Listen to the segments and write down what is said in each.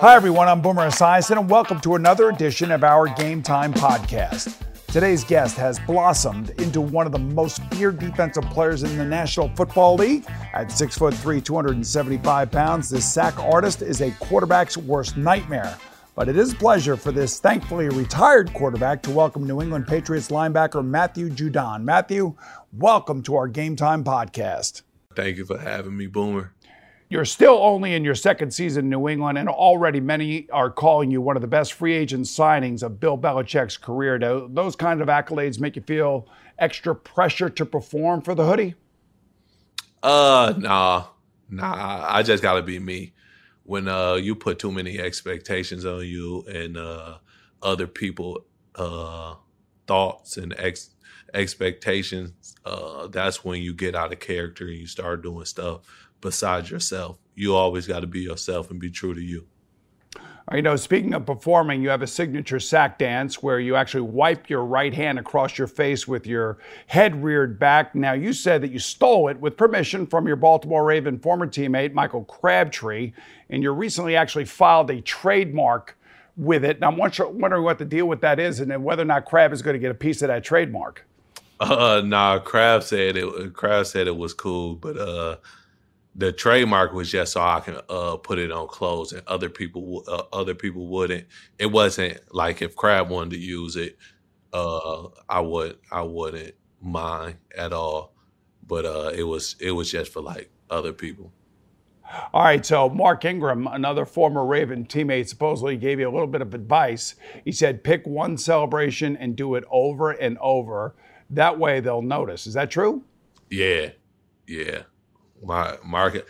Hi, everyone. I'm Boomer Esiason, and welcome to another edition of our Game Time podcast. Today's guest has blossomed into one of the most feared defensive players in the National Football League. At 6'3, 275 pounds, this sack artist is a quarterback's worst nightmare. But it is a pleasure for this thankfully retired quarterback to welcome New England Patriots linebacker Matthew Judon. Matthew, welcome to our Game Time podcast. Thank you for having me, Boomer. You're still only in your second season in New England, and already many are calling you one of the best free agent signings of Bill Belichick's career. Do those kind of accolades make you feel extra pressure to perform for the hoodie? Uh, nah, nah. I just gotta be me. When uh you put too many expectations on you and uh other people uh thoughts and ex- expectations, uh that's when you get out of character and you start doing stuff besides yourself. You always got to be yourself and be true to you. You know, speaking of performing, you have a signature sack dance where you actually wipe your right hand across your face with your head reared back. Now, you said that you stole it with permission from your Baltimore Raven former teammate, Michael Crabtree, and you recently actually filed a trademark with it. And I'm wondering what the deal with that is and then whether or not Crab is going to get a piece of that trademark. Uh, nah, Crab said it. Crab said it was cool, but uh, the trademark was just so I can uh, put it on clothes, and other people uh, other people wouldn't. It wasn't like if Crab wanted to use it, uh, I would I wouldn't mind at all. But uh, it was it was just for like other people. All right, so Mark Ingram, another former Raven teammate, supposedly gave you a little bit of advice. He said pick one celebration and do it over and over. That way they'll notice. Is that true? Yeah, yeah my Mark.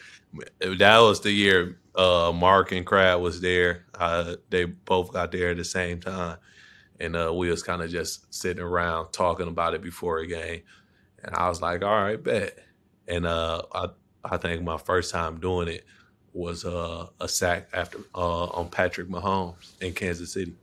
That was the year uh, Mark and Crab was there. Uh, they both got there at the same time, and uh, we was kind of just sitting around talking about it before a game. And I was like, "All right, bet." And uh, I I think my first time doing it was uh, a sack after uh, on Patrick Mahomes in Kansas City.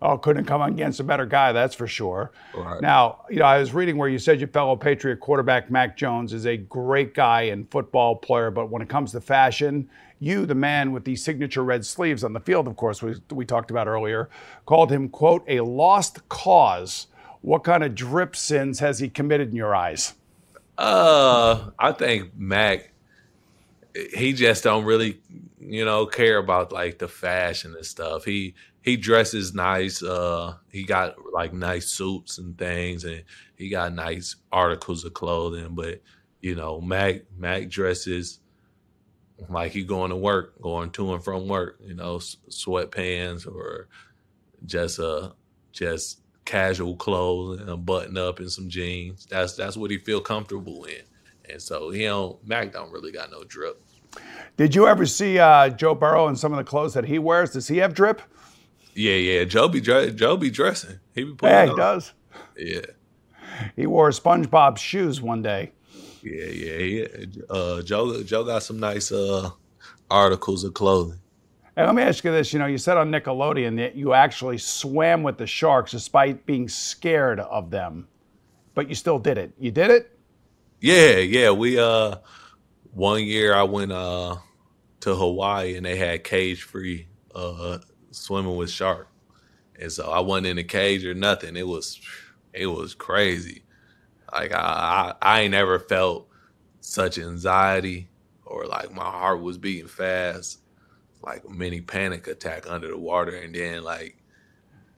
Oh, couldn't come against a better guy, that's for sure. Right. Now, you know, I was reading where you said your fellow Patriot quarterback Mac Jones is a great guy and football player, but when it comes to fashion, you, the man with the signature red sleeves on the field, of course, we, we talked about earlier, called him, quote, a lost cause. What kind of drip sins has he committed in your eyes? Uh, I think Mac, he just don't really, you know, care about like the fashion and stuff. He he dresses nice. Uh, he got like nice suits and things, and he got nice articles of clothing. But you know, Mac Mac dresses like he going to work, going to and from work. You know, sweatpants or just uh just casual clothes and a button up and some jeans. That's that's what he feel comfortable in. And so he don't Mac don't really got no drip. Did you ever see uh, Joe Burrow in some of the clothes that he wears? Does he have drip? Yeah, yeah. Joe be Joe be dressing. He be putting. Yeah, he does. Yeah. He wore SpongeBob's shoes one day. Yeah, yeah, yeah. Uh, Joe Joe got some nice uh, articles of clothing. Hey, let me ask you this. You know, you said on Nickelodeon that you actually swam with the sharks despite being scared of them, but you still did it. You did it? Yeah, yeah. We uh, one year I went uh to Hawaii and they had cage free uh swimming with shark. And so I wasn't in a cage or nothing. It was it was crazy. Like I, I, I ain't never felt such anxiety or like my heart was beating fast, like mini panic attack under the water. And then like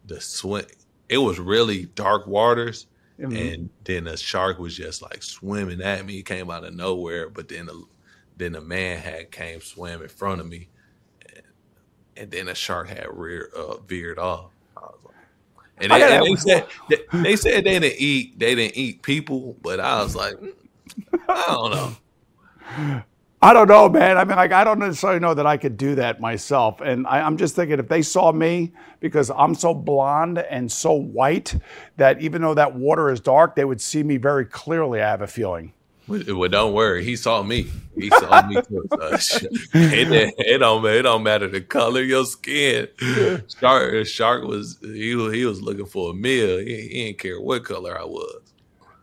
the swim, it was really dark waters. Mm-hmm. And then a shark was just like swimming at me. He came out of nowhere, but then the then the man had came swam in front of me and then a shark had rear uh, veered off. and, they, and they, said they, they, said they didn't eat they didn't eat people, but I was like, mm, I don't know. I don't know, man. I mean, like, I don't necessarily know that I could do that myself. And I, am just thinking if they saw me, because I'm so blonde and so white, that even though that water is dark, they would see me very clearly, I have a feeling. Well, don't worry. He saw me. He saw me too. So it, it, don't it don't matter the color of your skin. Shark Shark was he he was looking for a meal. He, he didn't care what color I was.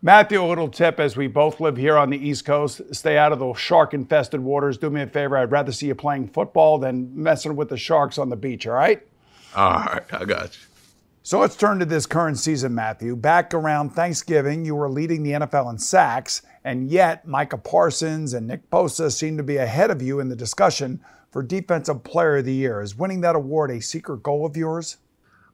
Matthew, a little tip as we both live here on the East Coast, stay out of the shark infested waters. Do me a favor. I'd rather see you playing football than messing with the sharks on the beach, all right? All right, I got you. So let's turn to this current season, Matthew. Back around Thanksgiving, you were leading the NFL in sacks, and yet Micah Parsons and Nick Bosa seem to be ahead of you in the discussion for Defensive Player of the Year. Is winning that award a secret goal of yours?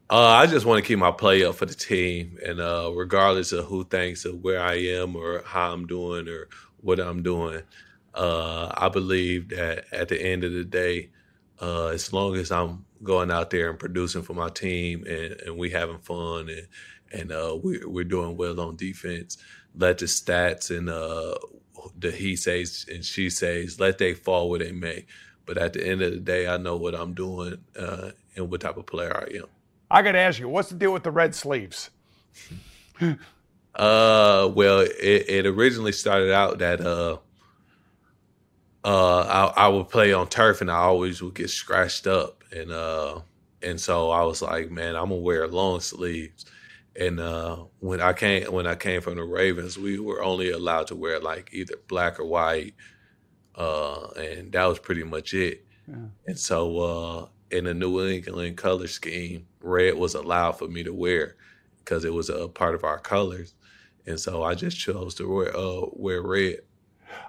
Uh, I just want to keep my play up for the team, and uh, regardless of who thinks of where I am or how I'm doing or what I'm doing, uh, I believe that at the end of the day, uh, as long as I'm going out there and producing for my team and, and we having fun and and uh, we, we're doing well on defense, let the stats and uh, the he says and she says let they fall where they may. But at the end of the day, I know what I'm doing uh, and what type of player I am. I got to ask you, what's the deal with the red sleeves? uh, well, it, it, originally started out that uh, uh, I, I, would play on turf and I always would get scratched up, and uh, and so I was like, man, I'm gonna wear long sleeves. And uh, when I came when I came from the Ravens, we were only allowed to wear like either black or white, uh, and that was pretty much it. Yeah. And so uh, in the New England color scheme, red was allowed for me to wear because it was a part of our colors, and so I just chose to wear uh, wear red.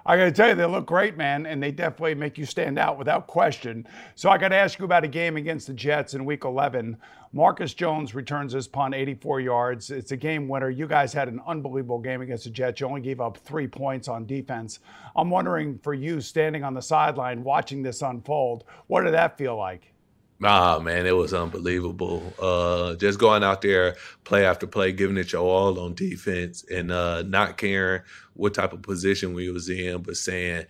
I got to tell you, they look great, man, and they definitely make you stand out without question. So I got to ask you about a game against the Jets in Week 11. Marcus Jones returns his punt 84 yards. It's a game winner. You guys had an unbelievable game against the Jets. You only gave up three points on defense. I'm wondering for you, standing on the sideline watching this unfold, what did that feel like? Ah, man, it was unbelievable. Uh, just going out there, play after play, giving it your all on defense, and uh, not caring what type of position we was in, but saying,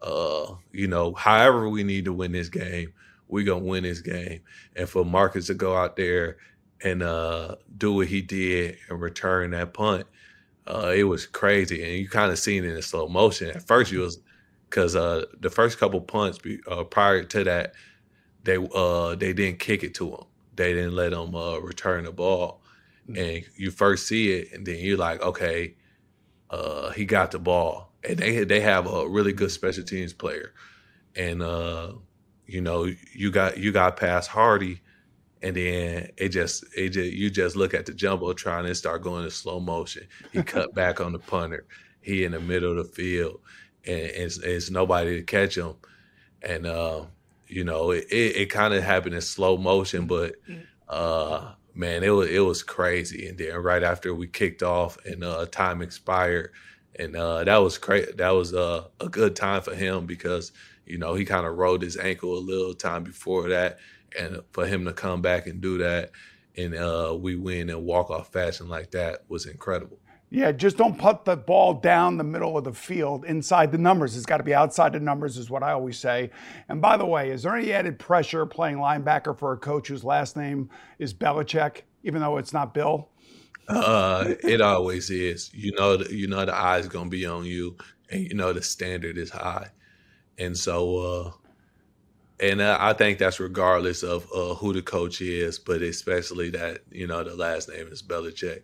uh, you know, however we need to win this game, we gonna win this game. And for Marcus to go out there and uh, do what he did and return that punt, uh, it was crazy. And you kind of seen it in slow motion. At first, you was because uh, the first couple punts uh, prior to that they uh they didn't kick it to him. They didn't let him uh, return the ball, mm-hmm. and you first see it, and then you're like, okay, uh, he got the ball, and they they have a really good special teams player, and uh, you know you got you got past Hardee, and then it just it just you just look at the jumbo trying to start going in slow motion. He cut back on the punter. He in the middle of the field, and it's, it's nobody to catch him, and. Uh, you know, it, it, it kind of happened in slow motion, but mm. uh, man, it was it was crazy. And then right after we kicked off and uh, time expired, and uh, that was great. That was uh, a good time for him because you know he kind of rolled his ankle a little time before that, and for him to come back and do that, and uh, we win and walk off fashion like that was incredible. Yeah, just don't put the ball down the middle of the field inside the numbers. It's got to be outside the numbers, is what I always say. And by the way, is there any added pressure playing linebacker for a coach whose last name is Belichick, even though it's not Bill? Uh, it always is. You know, you know the eye's gonna be on you, and you know the standard is high, and so, uh, and uh, I think that's regardless of uh, who the coach is, but especially that you know the last name is Belichick,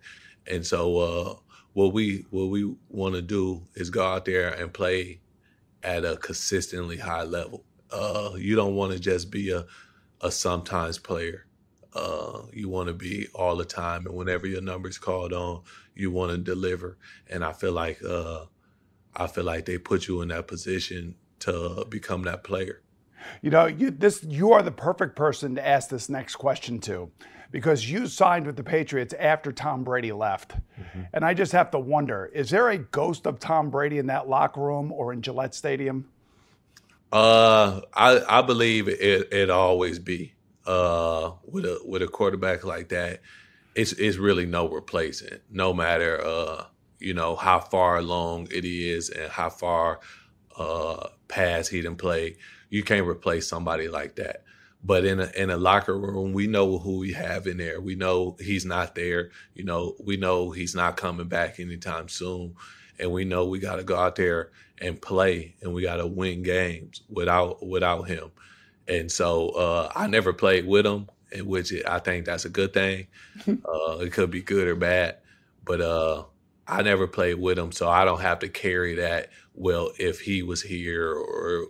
and so uh, what we what we want to do is go out there and play at a consistently high level. Uh, you don't want to just be a a sometimes player. Uh, you want to be all the time, and whenever your number is called on, you want to deliver. And I feel like uh, I feel like they put you in that position to become that player. You know, you this you are the perfect person to ask this next question to because you signed with the Patriots after Tom Brady left. Mm-hmm. And I just have to wonder, is there a ghost of Tom Brady in that locker room or in Gillette Stadium? Uh, I I believe it it always be. Uh, with a with a quarterback like that, it's it's really no replacing. No matter uh, you know how far along it is and how far uh past he didn't play you can't replace somebody like that. But in a in a locker room, we know who we have in there. We know he's not there. You know, we know he's not coming back anytime soon. And we know we gotta go out there and play and we gotta win games without without him. And so uh, I never played with him, which I think that's a good thing. uh, it could be good or bad, but uh, I never played with him, so I don't have to carry that. Well, if he was here or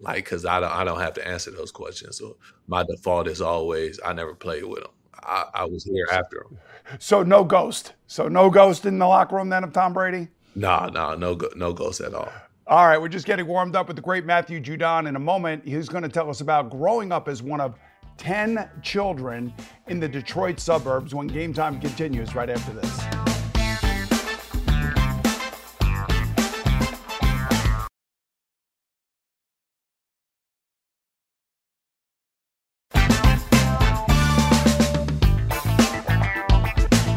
like, because I don't, I don't have to answer those questions. So my default is always I never played with him. I, I was here after him. So no ghost. So no ghost in the locker room then of Tom Brady. No, no, no, no ghost at all. All right, we're just getting warmed up with the great Matthew Judon. In a moment, he's going to tell us about growing up as one of 10 children in the Detroit suburbs when game time continues right after this.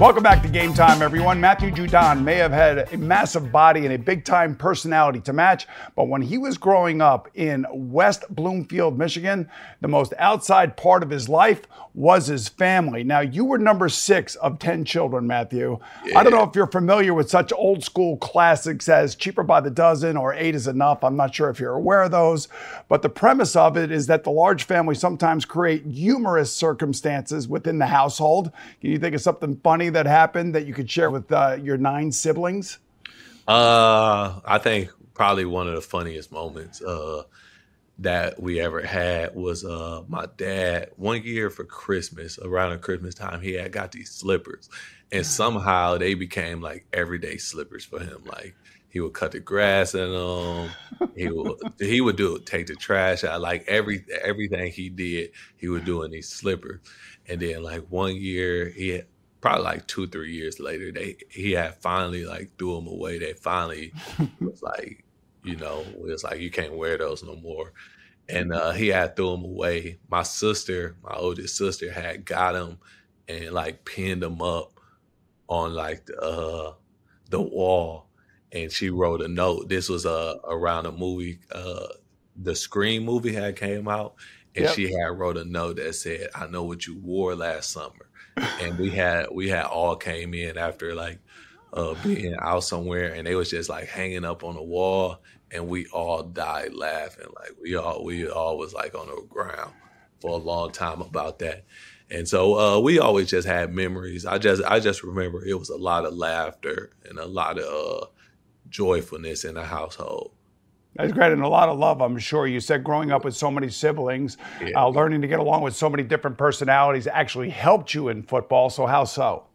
Welcome back to Game Time, everyone. Matthew Judon may have had a massive body and a big time personality to match, but when he was growing up in West Bloomfield, Michigan, the most outside part of his life was his family. Now, you were number six of 10 children, Matthew. Yeah. I don't know if you're familiar with such old school classics as Cheaper by the Dozen or Eight is Enough. I'm not sure if you're aware of those, but the premise of it is that the large family sometimes create humorous circumstances within the household. Can you think of something funny? That happened that you could share with uh, your nine siblings? Uh, I think probably one of the funniest moments uh, that we ever had was uh, my dad. One year for Christmas, around Christmas time, he had got these slippers, and somehow they became like everyday slippers for him. Like he would cut the grass in them. He would he would do take the trash out. Like every everything he did, he would do in these slippers. And then like one year, he had, probably like two three years later they he had finally like threw them away. They finally was like you know it was like you can't wear those no more. And uh, he had threw them away. My sister my oldest sister had got them and like pinned them up on like the, uh, the wall. And she wrote a note. This was uh, around a movie uh, the scream movie had came out. And yep. she had wrote a note that said i know what you wore last summer and we had we had all came in after like uh, being out somewhere, and they was just like hanging up on the wall, and we all died laughing. Like we all we all was like on the ground for a long time about that. And so uh, we always just had memories. I just I just remember it was a lot of laughter and a lot of uh, joyfulness in the household. That's great, and a lot of love, I'm sure. You said growing up with so many siblings, yeah. uh, learning to get along with so many different personalities actually helped you in football. So, how so?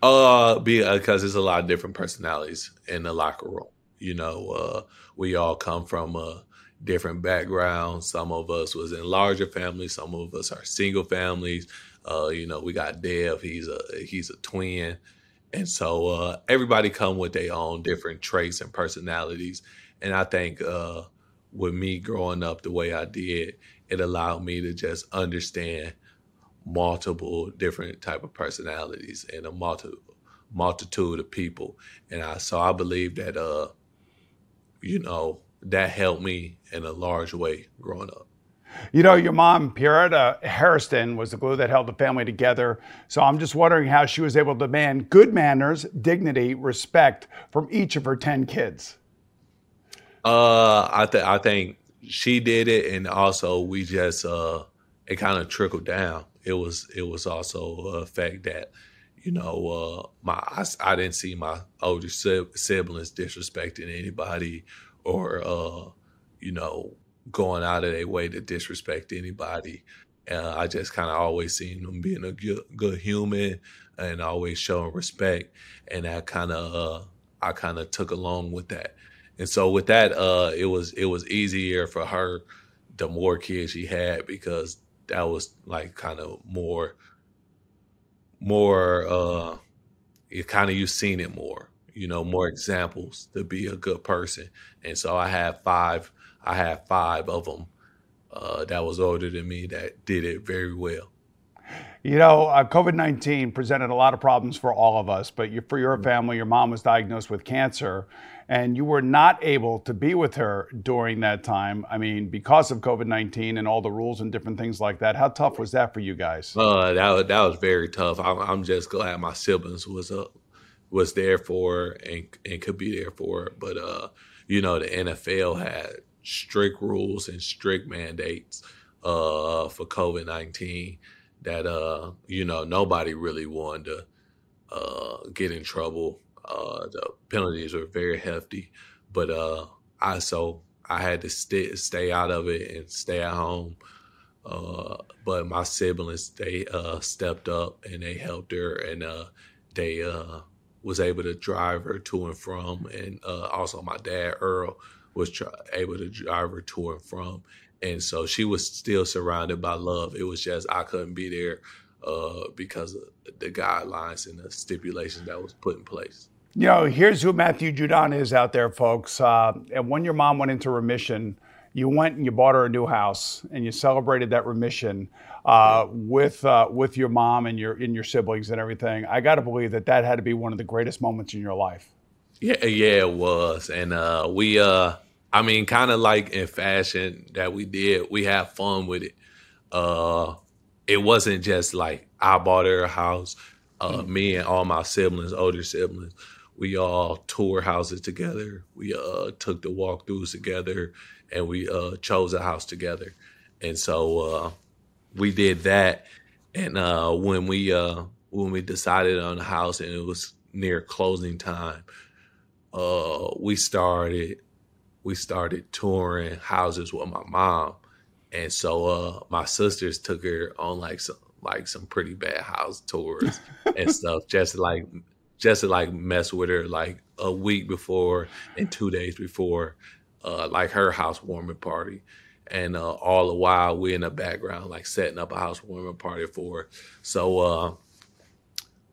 Uh, because there's a lot of different personalities in the locker room. You know, uh, we all come from uh, different backgrounds. Some of us was in larger families. Some of us are single families. Uh, you know, we got Dev. He's a he's a twin, and so uh, everybody come with their own different traits and personalities and I think uh, with me growing up the way I did, it allowed me to just understand multiple different type of personalities and a multi, multitude of people. And I so I believe that uh, you know, that helped me in a large way growing up. You know, your mom, Pierretta Harrison, was the glue that held the family together. So I'm just wondering how she was able to demand good manners, dignity, respect from each of her 10 kids. Uh, I think I think she did it, and also we just uh, it kind of trickled down. It was it was also a fact that you know uh, my I, I didn't see my older siblings disrespecting anybody or uh, you know going out of their way to disrespect anybody. Uh, I just kind of always seen them being a good, good human and always showing respect, and that kind of uh, I kind of took along with that. And so with that, uh, it was it was easier for her the more kids she had because that was like kind of more more uh it kind of you've seen it more you know more examples to be a good person. And so i had five i had five of them uh, that was older than me that did it very well. You know, uh, COVID 19 presented a lot of problems for all of us, but you, for your mm. family, your mom was diagnosed with cancer and you were not able to be with her during that time. I mean, because of COVID 19 and all the rules and different things like that. How tough was that for you guys? Uh, that, that was very tough. I'm, I'm just glad my siblings was up. was there for and, and could be there for. But, uh, you know, the NFL had strict rules and strict mandates uh, for COVID 19 that uh, you know nobody really wanted to uh, get in trouble Uh, the penalties were very hefty, but uh, I so I had to stay stay out of it and stay at home. Uh, but my siblings they uh, stepped up and they helped her and uh, they uh, was able to drive her to and from and uh, also my dad Earl was able to drive her to and from and so she was still surrounded by love it was just I couldn't be there uh, because of the guidelines and the stipulations that was put in place. You know, here's who Matthew Judon is out there, folks. Uh, and when your mom went into remission, you went and you bought her a new house and you celebrated that remission uh, with uh, with your mom and your and your siblings and everything. I got to believe that that had to be one of the greatest moments in your life. Yeah, yeah, it was, and uh, we, uh, I mean, kind of like in fashion that we did, we had fun with it. Uh, it wasn't just like I bought her a house. Uh, mm-hmm. Me and all my siblings, older siblings, we all toured houses together. We uh, took the walkthroughs together, and we uh, chose a house together. And so uh, we did that. And uh, when we uh, when we decided on the house, and it was near closing time, we started we started touring houses with my mom and so uh, my sisters took her on like some like some pretty bad house tours and stuff, just to like just to like mess with her like a week before and two days before, uh, like her housewarming party. And uh, all the while we in the background like setting up a housewarming party for her. So uh,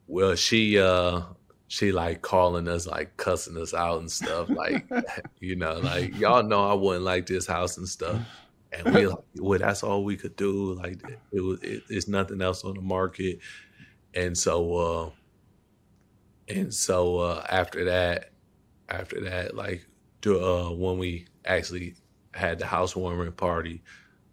well she uh she like calling us like cussing us out and stuff like you know like y'all know I wouldn't like this house and stuff and we like, well, that's all we could do. Like it was, it, it's nothing else on the market, and so, uh, and so uh, after that, after that, like uh, when we actually had the housewarming party,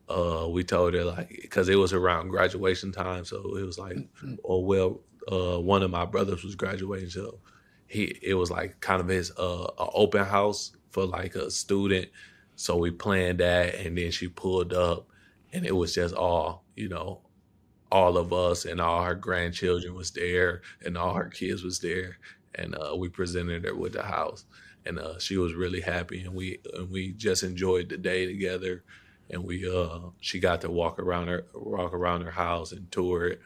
uh, we told her like because it was around graduation time, so it was like, mm-hmm. oh well, uh, one of my brothers was graduating, so he it was like kind of his uh, open house for like a student so we planned that, and then she pulled up, and it was just all, you know, all of us and all her grandchildren was there, and all her kids was there, and uh, we presented her with the house, and uh, she was really happy, and we and we just enjoyed the day together, and we uh, she got to walk around her walk around her house and tour it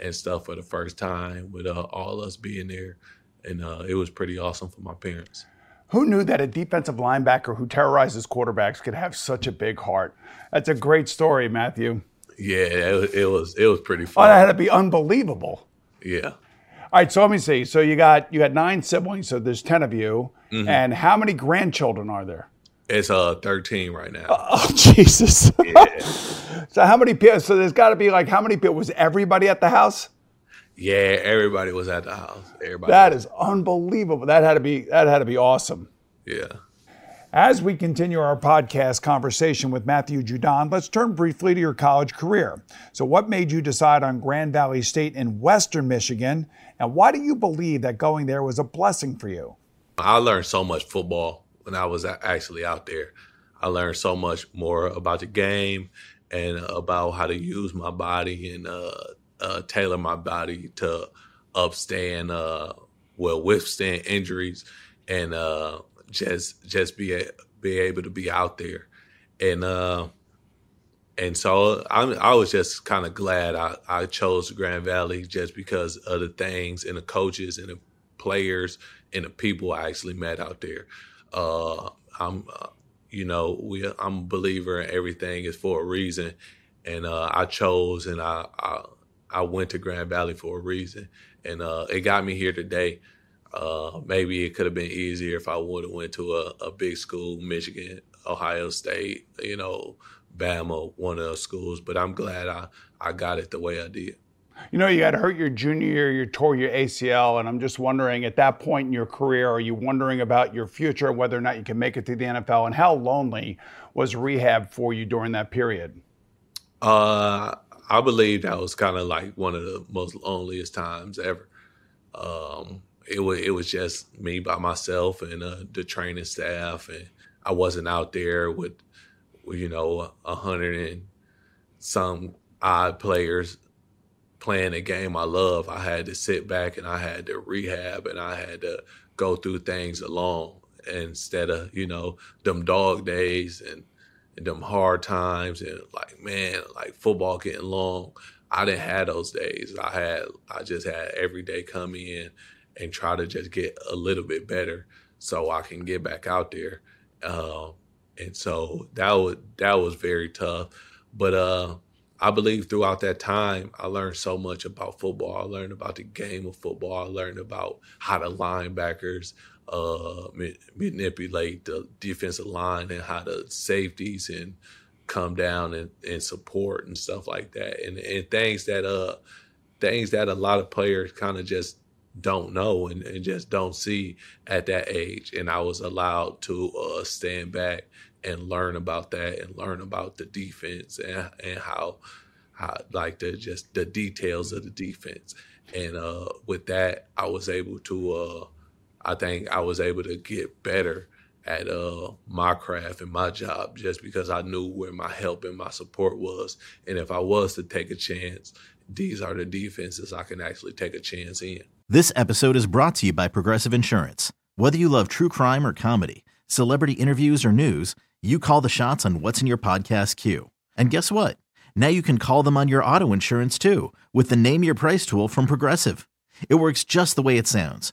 and stuff for the first time with uh, all us being there, and uh, it was pretty awesome for my parents. Who knew that a defensive linebacker who terrorizes quarterbacks could have such a big heart? That's a great story, Matthew. Yeah, it, it was it was pretty fun. Oh, that had to be unbelievable. Yeah. All right, so let me see. So you got you got nine siblings, so there's ten of you, mm-hmm. and how many grandchildren are there? It's uh thirteen right now. Oh Jesus! Yeah. so how many people? So there's got to be like how many people? Was everybody at the house? Yeah, everybody was at the house. Everybody. That is unbelievable. That had to be that had to be awesome. Yeah. As we continue our podcast conversation with Matthew Judon, let's turn briefly to your college career. So, what made you decide on Grand Valley State in Western Michigan, and why do you believe that going there was a blessing for you? I learned so much football when I was actually out there. I learned so much more about the game and about how to use my body and uh, uh, tailor my body to upstand, uh, well, withstand injuries and uh, just just be a, be able to be out there, and uh, and so I, I was just kind of glad I, I chose Grand Valley just because of the things and the coaches and the players and the people I actually met out there. Uh, I'm, uh, you know, we I'm a believer in everything is for a reason, and uh, I chose and I, I I went to Grand Valley for a reason, and uh, it got me here today. Uh, maybe it could have been easier if I would have went to a, a, big school, Michigan, Ohio State, you know, Bama, one of those schools. But I'm glad I, I got it the way I did. You know, you got hurt your junior year, you tore your ACL, and I'm just wondering at that point in your career, are you wondering about your future, and whether or not you can make it to the NFL, and how lonely was rehab for you during that period? Uh, I believe that was kind of like one of the most loneliest times ever. Um, it was it was just me by myself and uh, the training staff, and I wasn't out there with, you know, a hundred and some odd players playing a game I love, I had to sit back and I had to rehab and I had to go through things alone instead of, you know, them dog days and, and them hard times and like, man, like football getting long. I didn't have those days. I had I just had every day come in and try to just get a little bit better so I can get back out there. Um, and so that was that was very tough. But uh, I believe throughout that time, I learned so much about football. I learned about the game of football. I learned about how the linebackers uh, manipulate the defensive line and how the safeties and come down and, and support and stuff like that. And, and things that uh things that a lot of players kind of just don't know and, and, just don't see at that age. And I was allowed to uh, stand back and learn about that and learn about the defense and and how how like the just the details of the defense. And uh, with that, I was able to uh, I think I was able to get better at uh, my craft and my job just because I knew where my help and my support was. And if I was to take a chance, these are the defenses I can actually take a chance in. This episode is brought to you by Progressive Insurance. Whether you love true crime or comedy, celebrity interviews or news, you call the shots on what's in your podcast queue. And guess what? Now you can call them on your auto insurance too with the Name Your Price tool from Progressive. It works just the way it sounds.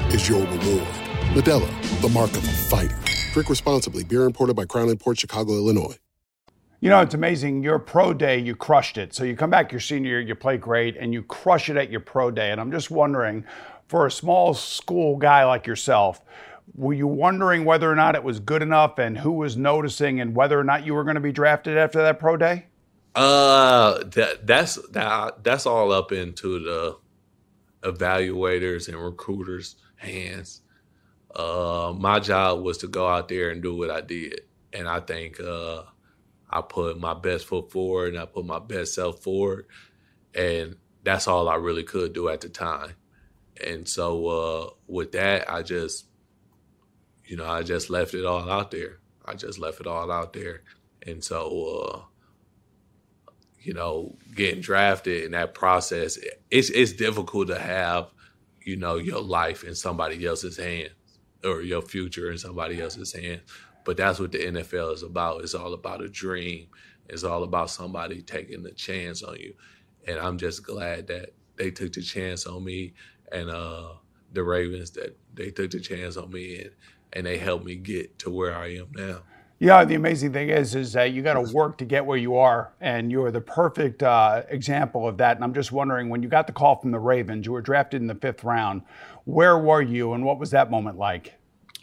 is your reward. Modelo, the mark of a fighter. Drink responsibly. Beer imported by Crown Import Chicago, Illinois. You know, it's amazing. Your pro day, you crushed it. So you come back your senior year, you play great, and you crush it at your pro day. And I'm just wondering, for a small school guy like yourself, were you wondering whether or not it was good enough and who was noticing and whether or not you were going to be drafted after that pro day? Uh, that that's that that's all up into the evaluators and recruiters' hands. Uh, my job was to go out there and do what I did, and I think uh, I put my best foot forward and I put my best self forward. And that's all I really could do at the time. And so uh, with that, I just, you know, I just left it all out there. I just left it all out there. And so, uh, you know, getting drafted in that process, it's it's difficult to have, you know, your life in somebody else's hands or your future in somebody else's hands. But that's what the NFL is about. It's all about a dream. It's all about somebody taking a chance on you. And I'm just glad that they took the chance on me and uh, the Ravens that they took the chance on me and, and they helped me get to where I am now. Yeah, the amazing thing is, is that you got to work to get where you are, and you're the perfect uh, example of that. And I'm just wondering, when you got the call from the Ravens, you were drafted in the fifth round. Where were you, and what was that moment like?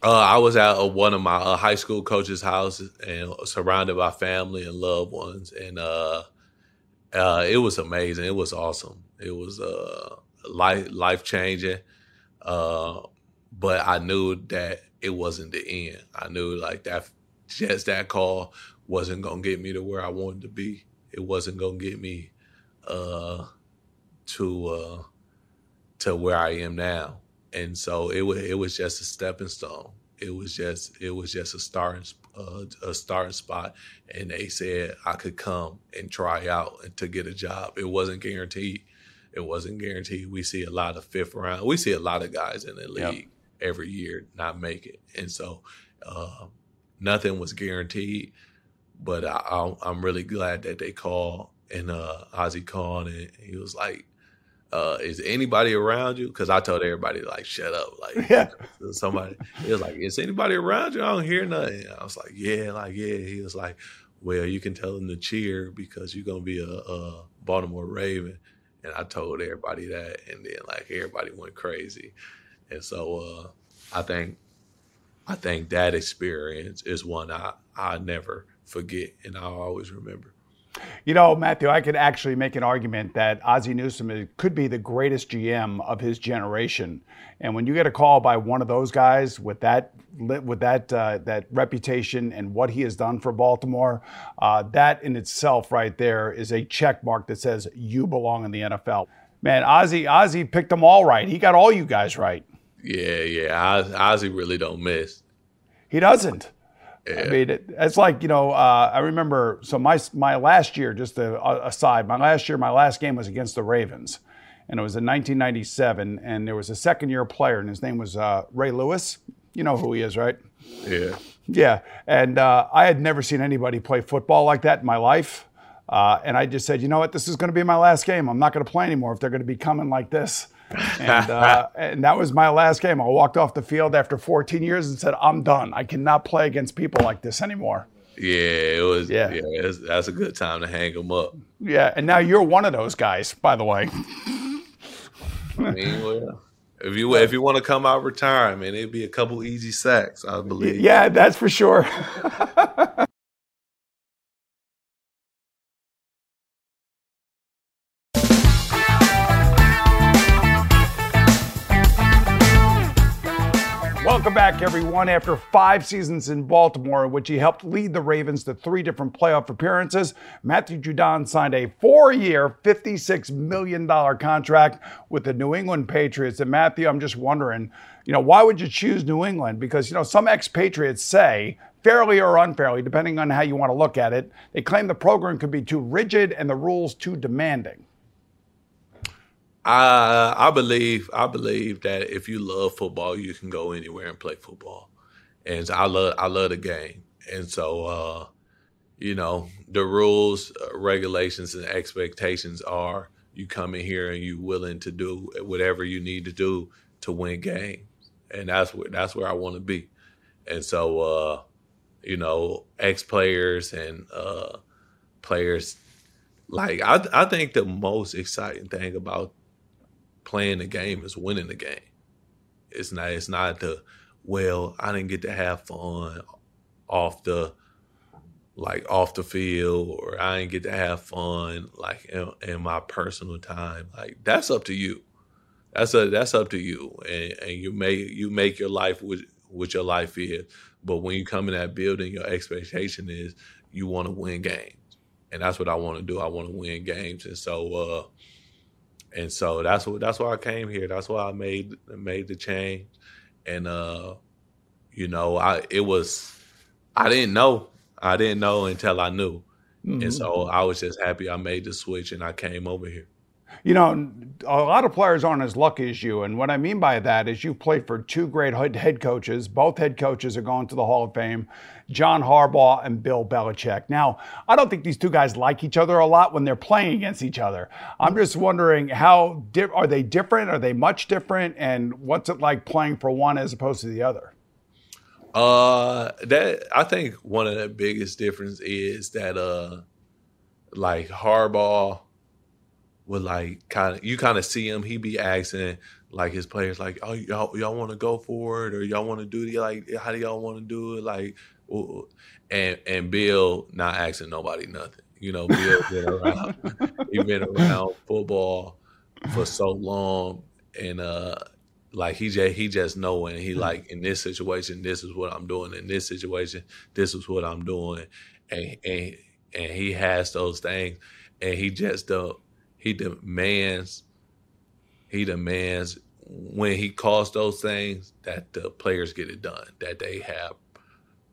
Uh, I was at uh, one of my uh, high school coaches' houses and surrounded by family and loved ones, and uh, uh, it was amazing. It was awesome. It was uh, life life changing. but I knew that it wasn't the end. I knew like that just that call wasn't gonna get me to where I wanted to be. It wasn't gonna get me uh, to uh, to where I am now. And so it was it was just a stepping stone. It was just it was just a starting uh, a starting spot, and they said I could come and try out and to get a job. It wasn't guaranteed. It wasn't guaranteed. We see a lot of fifth round. We see a lot of guys in the league yep. every year not make it, and so uh, nothing was guaranteed. But I, am really glad that they called and uh, Ozzie called and he was like, uh, is anybody around you? Because I told everybody like, shut up, like yeah. somebody. He was like, is anybody around you? I don't hear nothing. I was like, yeah, like yeah. He was like, well, you can tell them to cheer because you're gonna be a, a Baltimore Raven. And I told everybody that, and then like everybody went crazy. And so uh, I think I think that experience is one I I never forget and I'll always remember. You know, Matthew, I could actually make an argument that Ozzie Newsome could be the greatest GM of his generation. And when you get a call by one of those guys with that with that uh, that reputation and what he has done for Baltimore, uh, that in itself right there is a check mark that says you belong in the NFL. Man, Ozzie Ozzie picked them all right. He got all you guys right. Yeah, yeah. Ozzie really don't miss. He doesn't. Yeah. I mean, it, it's like you know. Uh, I remember. So my my last year, just a, aside, my last year, my last game was against the Ravens, and it was in 1997. And there was a second year player, and his name was uh, Ray Lewis. You know who he is, right? Yeah. Yeah. And uh, I had never seen anybody play football like that in my life. Uh, and I just said, you know what? This is going to be my last game. I'm not going to play anymore if they're going to be coming like this and, uh, and that was my last game. I walked off the field after 14 years and said, "I'm done. I cannot play against people like this anymore." Yeah, it was. Yeah, yeah it was, that's a good time to hang them up. Yeah, and now you're one of those guys, by the way. I mean, well, if you if you want to come out retirement, it'd be a couple easy sacks, I believe. Yeah, that's for sure. back, everyone. After five seasons in Baltimore, in which he helped lead the Ravens to three different playoff appearances, Matthew Judon signed a four year, $56 million contract with the New England Patriots. And Matthew, I'm just wondering, you know, why would you choose New England? Because, you know, some ex-Patriots say, fairly or unfairly, depending on how you want to look at it, they claim the program could be too rigid and the rules too demanding. I I believe I believe that if you love football, you can go anywhere and play football, and so I love I love the game, and so uh, you know the rules, uh, regulations, and expectations are you come in here and you willing to do whatever you need to do to win games, and that's where that's where I want to be, and so uh, you know ex players and uh, players like I I think the most exciting thing about playing the game is winning the game. It's not it's not the well, I didn't get to have fun off the like off the field or I didn't get to have fun like in, in my personal time. Like that's up to you. That's a that's up to you. And, and you make you make your life with what your life is. But when you come in that building, your expectation is you want to win games. And that's what I want to do. I want to win games. And so uh and so that's what that's why I came here. That's why I made made the change, and uh, you know, I it was I didn't know I didn't know until I knew, mm-hmm. and so I was just happy I made the switch and I came over here. You know, a lot of players aren't as lucky as you. And what I mean by that is you've played for two great head coaches. Both head coaches are going to the Hall of Fame John Harbaugh and Bill Belichick. Now, I don't think these two guys like each other a lot when they're playing against each other. I'm just wondering how are they different? Are they much different? And what's it like playing for one as opposed to the other? Uh, that I think one of the biggest difference is that uh, like Harbaugh would like kind of you kind of see him. He be asking like his players like, oh y'all y'all want to go for it or y'all want to do it? Like how do y'all want to do it? Like, and and Bill not asking nobody nothing. You know, Bill been around. he been around football for so long, and uh, like he just he just know and he like in this situation this is what I'm doing in this situation this is what I'm doing and and and he has those things and he just don't he demands he demands when he calls those things that the players get it done that they have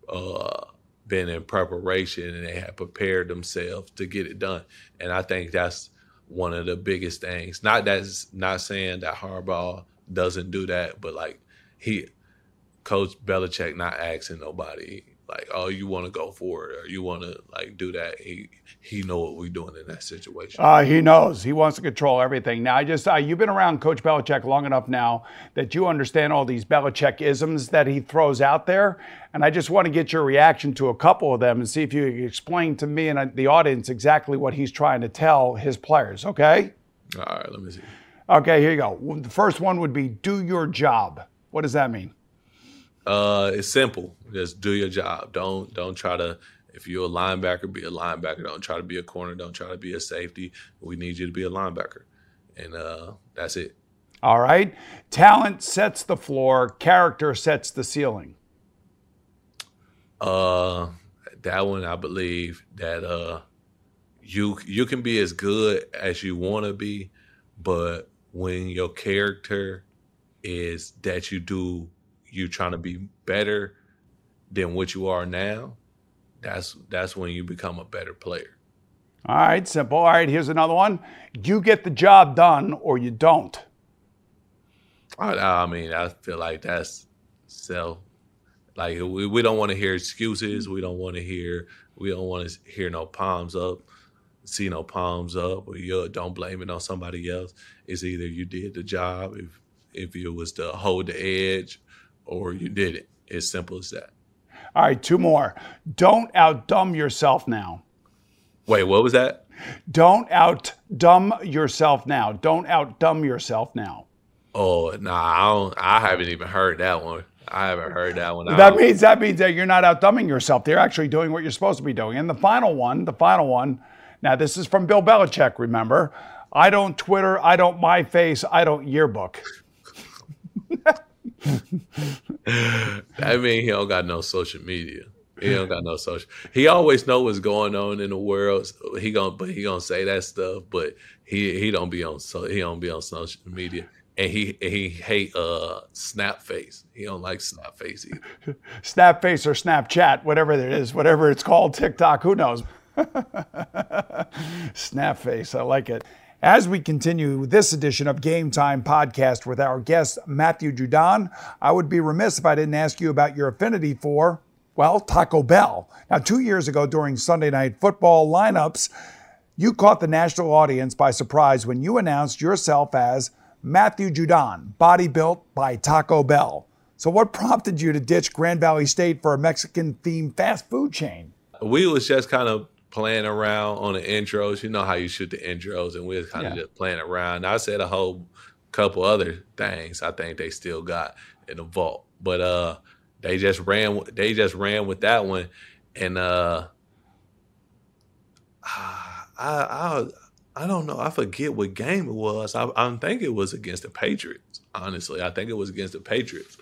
uh been in preparation and they have prepared themselves to get it done. And I think that's one of the biggest things. Not that's not saying that Harbaugh doesn't do that, but like he, Coach Belichick, not asking nobody like, oh, you want to go for it or you want to like do that. He he know what we're doing in that situation. Uh, he knows he wants to control everything. Now, I just uh, you've been around Coach Belichick long enough now that you understand all these Belichick isms that he throws out there, and I just want to get your reaction to a couple of them and see if you can explain to me and uh, the audience exactly what he's trying to tell his players. Okay. All right, let me see. Okay, here you go. The first one would be do your job. What does that mean? Uh, it's simple. Just do your job. Don't don't try to. If you're a linebacker, be a linebacker. Don't try to be a corner. Don't try to be a safety. We need you to be a linebacker, and uh, that's it. All right. Talent sets the floor. Character sets the ceiling. Uh, that one I believe that uh, you you can be as good as you want to be, but when your character is that you do you trying to be better than what you are now, that's that's when you become a better player. All right, simple. All right, here's another one. You get the job done or you don't. I, I mean, I feel like that's self. Like we, we don't want to hear excuses. We don't want to hear we don't want to hear no palms up see no palms up or you don't blame it on somebody else. It's either you did the job if if it was to hold the edge or you did it. As simple as that. All right, two more. Don't outdumb yourself now. Wait, what was that? Don't outdumb yourself now. Don't outdumb yourself now. Oh no, nah, I don't. I haven't even heard that one. I haven't heard that one. That means that means that you're not outdumbing yourself. They're actually doing what you're supposed to be doing. And the final one, the final one, now, this is from Bill Belichick, remember? I don't Twitter, I don't MyFace, I don't yearbook. I mean, he don't got no social media. He don't got no social. He always know what's going on in the world. He gonna, but he gonna say that stuff. But he he don't be on so he don't be on social media. And he he hate uh snap face. He don't like Snapface either. Snapface or Snapchat, whatever it is, whatever it's called, TikTok, who knows? Snap face, I like it. As we continue this edition of Game Time Podcast with our guest, Matthew Judon, I would be remiss if I didn't ask you about your affinity for, well, Taco Bell. Now, two years ago during Sunday Night Football lineups, you caught the national audience by surprise when you announced yourself as Matthew Judon, body built by Taco Bell. So, what prompted you to ditch Grand Valley State for a Mexican themed fast food chain? We was just kind of playing around on the intros. You know how you shoot the intros, and we are kind of yeah. just playing around. I said a whole couple other things. I think they still got in the vault, but uh, they just ran. They just ran with that one, and uh, I I I don't know. I forget what game it was. I, I think it was against the Patriots. Honestly, I think it was against the Patriots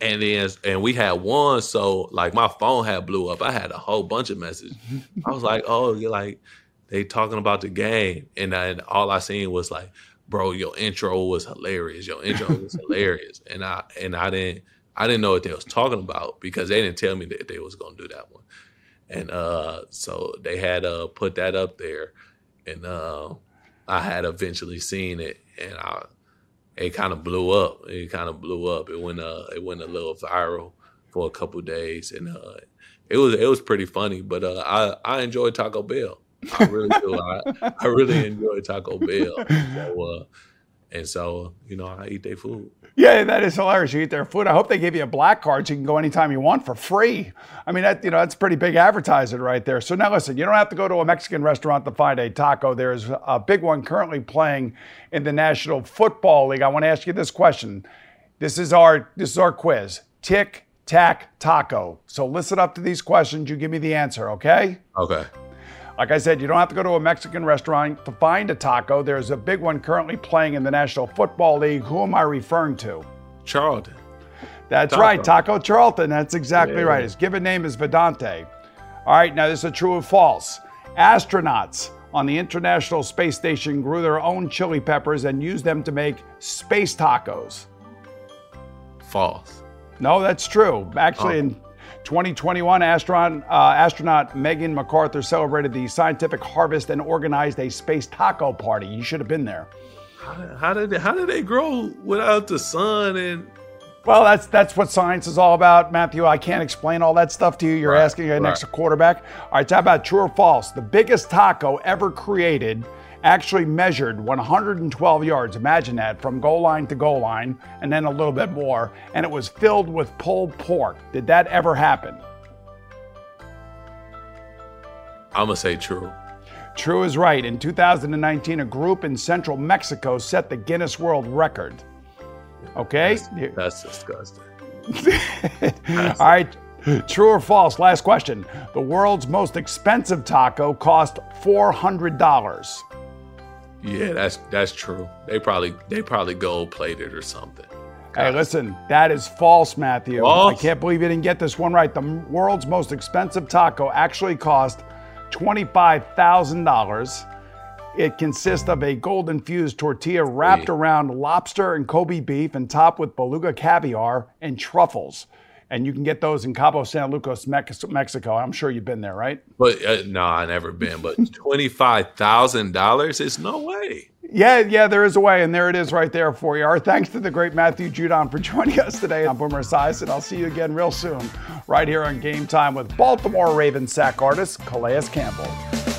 and then and we had one, so like my phone had blew up. I had a whole bunch of messages. I was like, oh, you're like they talking about the game, and then all I seen was like, bro, your intro was hilarious. Your intro was hilarious, and I and I didn't I didn't know what they was talking about because they didn't tell me that they was gonna do that one, and uh, so they had uh put that up there, and uh, I had eventually seen it, and I it kind of blew up. It kind of blew up. It went uh it went a little viral for a couple days, and uh, it was it was pretty funny. But uh, I I enjoy Taco Bell. I really do. I, I really enjoy Taco Bell. So, uh, and so you know I eat their food. Yeah, that is hilarious. You eat their food. I hope they give you a black card so you can go anytime you want for free. I mean, that you know, that's pretty big advertising right there. So now listen, you don't have to go to a Mexican restaurant to find a taco. There's a big one currently playing in the National Football League. I want to ask you this question. This is our this is our quiz. Tic tac taco. So listen up to these questions. You give me the answer, okay? Okay. Like I said, you don't have to go to a Mexican restaurant to find a taco. There's a big one currently playing in the National Football League. Who am I referring to? Charlton. That's Taco. right, Taco Charlton. That's exactly Yeah. right. His given name is Vidauntae. All right, now this is true or false. Astronauts on the International Space Station grew their own chili peppers and used them to make space tacos. False. No, that's true. Actually, Oh. in 2021, astronaut, uh, astronaut Megan McArthur celebrated the scientific harvest and organized a space taco party. You should have been there. How, how did they, how did they grow without the sun and Well, that's that's what science is all about, Matthew. I can't explain all that stuff to you. You're Right, asking an right. extra quarterback. All right, how about true or false? The biggest taco ever created actually measured 112 yards. Imagine that from goal line to goal line, and then a little bit more, and it was filled with pulled pork. Did that ever happen? I'm gonna say true. True is right. In 2019, a group in central Mexico set the Guinness World Record. Okay? That's disgusting. All right. True or false? Last question. The world's most expensive taco cost $400. Yeah, that's that's true. They probably they probably gold plated or something. Hey, listen, that is false, Matthew. False? I can't believe you didn't get this one right. The world's most expensive taco actually cost $25,000. It consists of a gold infused tortilla wrapped Yeah. around lobster and Kobe beef and topped with beluga caviar and truffles. And you can get those in Cabo San Lucas, Mexico. I'm sure you've been there, right? But uh, no, I never been. But twenty five thousand dollars is no way. Yeah, yeah, there is a way, and there it is right there for you. Our thanks to the great Matthew Judon for joining us today on Boomer Esiason. I'll see you again real soon, right here on Game Time with Baltimore Ravens sack artist Calais Campbell.